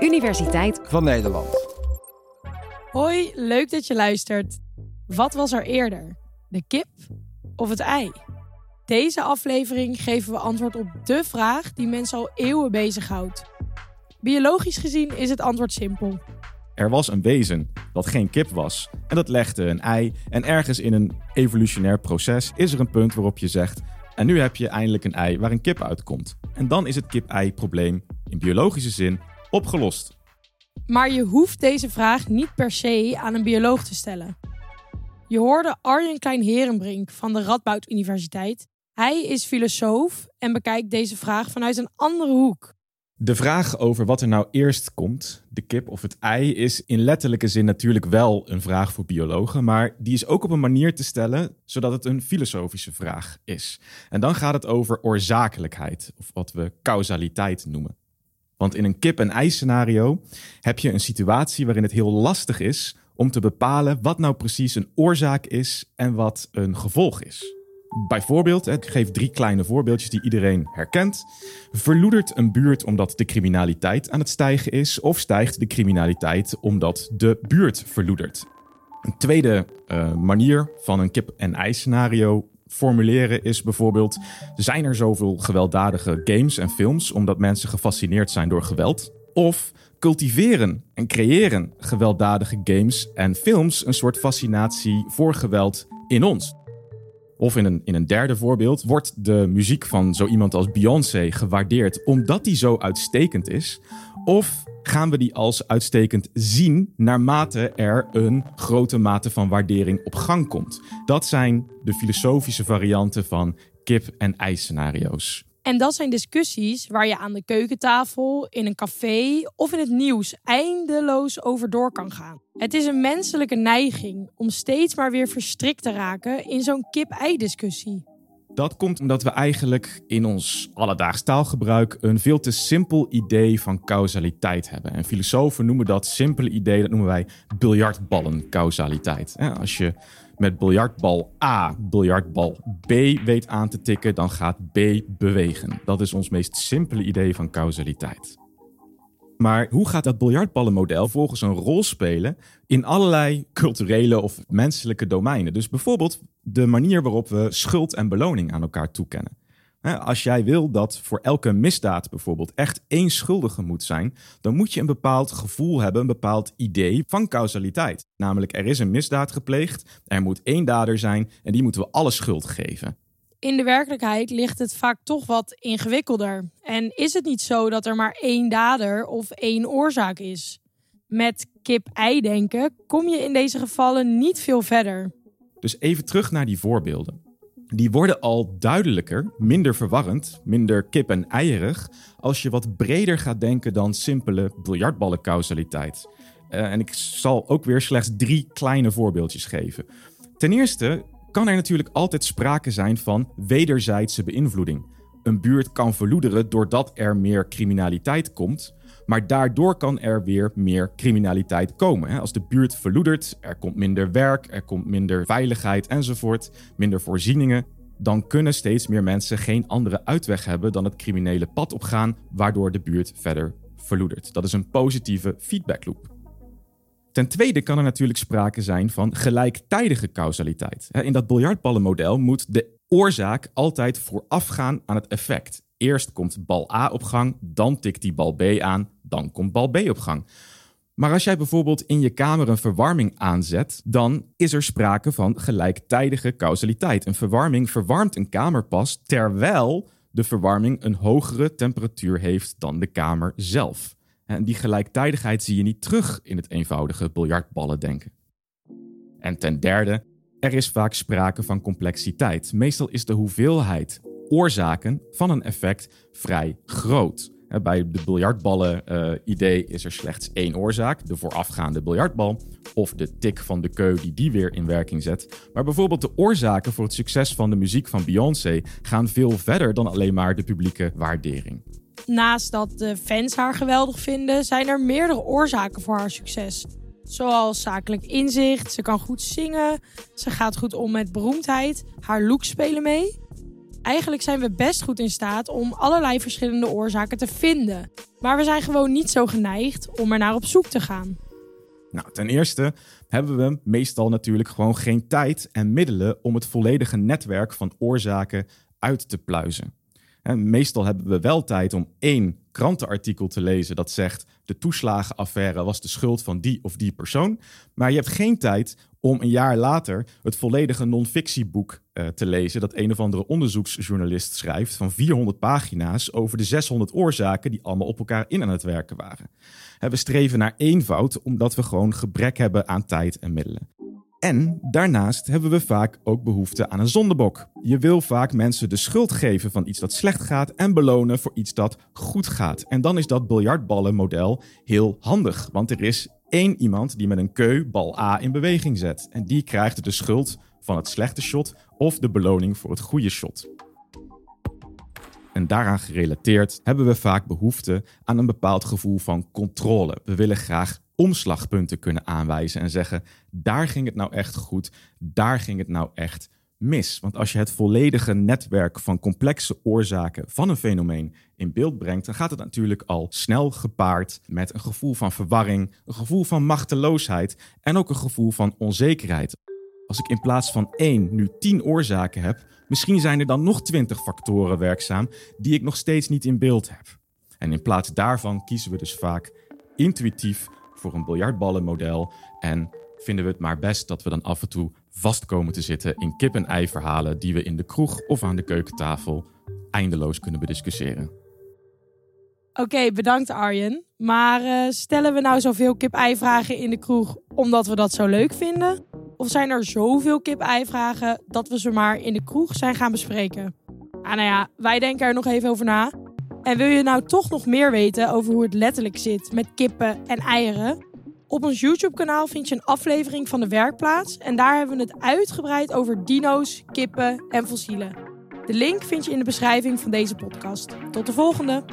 Universiteit van Nederland. Hoi, leuk dat je luistert. Wat was er eerder? De kip of het ei? Deze aflevering geven we antwoord op de vraag die mensen al eeuwen bezighoudt. Biologisch gezien is het antwoord simpel. Er was een wezen dat geen kip was en dat legde een ei. En ergens in een evolutionair proces is er een punt waarop je zegt: en nu heb je eindelijk een ei waar een kip uitkomt. En dan is het kip-ei-probleem in biologische zin opgelost. Maar je hoeft deze vraag niet per se aan een bioloog te stellen. Je hoorde Arjen Klein-Herenbrink van de Radboud Universiteit. Hij is filosoof en bekijkt deze vraag vanuit een andere hoek. De vraag over wat er nou eerst komt, de kip of het ei, is in letterlijke zin natuurlijk wel een vraag voor biologen, maar die is ook op een manier te stellen zodat het een filosofische vraag is. En dan gaat het over oorzakelijkheid, of wat we causaliteit noemen. Want in een kip-en-ei scenario heb je een situatie waarin het heel lastig is om te bepalen wat nou precies een oorzaak is en wat een gevolg is. Bijvoorbeeld, ik geef drie kleine voorbeeldjes die iedereen herkent. Verloedert een buurt omdat de criminaliteit aan het stijgen is, of stijgt de criminaliteit omdat de buurt verloedert? Een tweede uh, manier van een kip-en-ei scenario formuleren is bijvoorbeeld: zijn er zoveel gewelddadige games en films omdat mensen gefascineerd zijn door geweld? Of cultiveren en creëren gewelddadige games en films een soort fascinatie voor geweld in ons? Of in een, in een derde voorbeeld, wordt de muziek van zo iemand als Beyoncé gewaardeerd omdat die zo uitstekend is? Of gaan we die als uitstekend zien naarmate er een grote mate van waardering op gang komt? Dat zijn de filosofische varianten van kip- en ijsscenario's. En dat zijn discussies waar je aan de keukentafel, in een café of in het nieuws eindeloos over door kan gaan. Het is een menselijke neiging om steeds maar weer verstrikt te raken in zo'n kip-ei-discussie. Dat komt omdat we eigenlijk in ons alledaags taalgebruik een veel te simpel idee van causaliteit hebben. En filosofen noemen dat simpele idee, dat noemen wij biljartballen-causaliteit. Als je met biljartbal A biljartbal B weet aan te tikken, dan gaat B bewegen. Dat is ons meest simpele idee van causaliteit. Maar hoe gaat dat biljartballenmodel volgens een rol spelen in allerlei culturele of menselijke domeinen? Dus bijvoorbeeld de manier waarop we schuld en beloning aan elkaar toekennen. Als jij wil dat voor elke misdaad bijvoorbeeld echt één schuldige moet zijn, dan moet je een bepaald gevoel hebben, een bepaald idee van causaliteit. Namelijk, er is een misdaad gepleegd, er moet één dader zijn en die moeten we alle schuld geven. In de werkelijkheid ligt het vaak toch wat ingewikkelder. En is het niet zo dat er maar één dader of één oorzaak is? Met kip-ei denken kom je in deze gevallen niet veel verder. Dus even terug naar die voorbeelden die worden al duidelijker, minder verwarrend, minder kip en eierig, als je wat breder gaat denken dan simpele biljartballencausaliteit. Uh, en ik zal ook weer slechts drie kleine voorbeeldjes geven. Ten eerste kan er natuurlijk altijd sprake zijn van wederzijdse beïnvloeding. Een buurt kan verloederen doordat er meer criminaliteit komt, maar daardoor kan er weer meer criminaliteit komen. Als de buurt verloedert, er komt minder werk, er komt minder veiligheid enzovoort, minder voorzieningen. Dan kunnen steeds meer mensen geen andere uitweg hebben dan het criminele pad opgaan, waardoor de buurt verder verloedert. Dat is een positieve feedbackloop. Ten tweede kan er natuurlijk sprake zijn van gelijktijdige causaliteit. In dat biljartballenmodel moet de oorzaak altijd voorafgaan aan het effect. Eerst komt bal A op gang, dan tikt die bal B aan, dan komt bal B op gang. Maar als jij bijvoorbeeld in je kamer een verwarming aanzet, dan is er sprake van gelijktijdige causaliteit. Een verwarming verwarmt een kamer pas terwijl de verwarming een hogere temperatuur heeft dan de kamer zelf. En die gelijktijdigheid zie je niet terug in het eenvoudige biljartballen denken. En ten derde, er is vaak sprake van complexiteit. Meestal is de hoeveelheid oorzaken van een effect vrij groot. Bij de biljartballen-idee is er slechts één oorzaak, de voorafgaande biljartbal, of de tik van de keu die die weer in werking zet. Maar bijvoorbeeld de oorzaken voor het succes van de muziek van Beyoncé gaan veel verder dan alleen maar de publieke waardering. Naast dat de fans haar geweldig vinden, zijn er meerdere oorzaken voor haar succes. Zoals zakelijk inzicht, ze kan goed zingen, ze gaat goed om met beroemdheid, haar looks spelen mee. Eigenlijk zijn we best goed in staat om allerlei verschillende oorzaken te vinden. Maar we zijn gewoon niet zo geneigd om er naar op zoek te gaan. Nou, ten eerste hebben we meestal natuurlijk gewoon geen tijd en middelen om het volledige netwerk van oorzaken uit te pluizen. Meestal hebben we wel tijd om één krantenartikel te lezen dat zegt de toeslagenaffaire was de schuld van die of die persoon. Maar je hebt geen tijd om een jaar later het volledige non-fictieboek uh, te lezen dat een of andere onderzoeksjournalist schrijft van 400 pagina's over de 600 oorzaken die allemaal op elkaar in aan het werken waren. We streven naar eenvoud omdat we gewoon gebrek hebben aan tijd en middelen. En daarnaast hebben we vaak ook behoefte aan een zondebok. Je wil vaak mensen de schuld geven van iets dat slecht gaat en belonen voor iets dat goed gaat. En dan is dat biljartballenmodel heel handig, want er is één iemand die met een keu bal A in beweging zet. En die krijgt de schuld van het slechte shot of de beloning voor het goede shot. En daaraan gerelateerd hebben we vaak behoefte aan een bepaald gevoel van controle. We willen graag omslagpunten kunnen aanwijzen en zeggen: daar ging het nou echt goed, daar ging het nou echt mis. Want als je het volledige netwerk van complexe oorzaken van een fenomeen in beeld brengt, dan gaat het natuurlijk al snel gepaard met een gevoel van verwarring, een gevoel van machteloosheid en ook een gevoel van onzekerheid. Als ik in plaats van één nu tien oorzaken heb, misschien zijn er dan nog twintig factoren werkzaam die ik nog steeds niet in beeld heb. En in plaats daarvan kiezen we dus vaak intuïtief voor een biljartballenmodel en vinden we het maar best dat we dan af en toe vast komen te zitten in kip-en-ei verhalen die we in de kroeg of aan de keukentafel eindeloos kunnen bediscussiëren. Oké, bedankt Arjen. Maar uh, stellen we nou zoveel kip-ei-vragen in de kroeg omdat we dat zo leuk vinden? Of zijn er zoveel kip-ei-vragen dat we ze maar in de kroeg zijn gaan bespreken? Ah, nou ja, wij denken er nog even over na. En wil je nou toch nog meer weten over hoe het letterlijk zit met kippen en eieren? Op ons YouTube-kanaal vind je een aflevering van de werkplaats en daar hebben we het uitgebreid over dino's, kippen en fossielen. De link vind je in de beschrijving van deze podcast. Tot de volgende!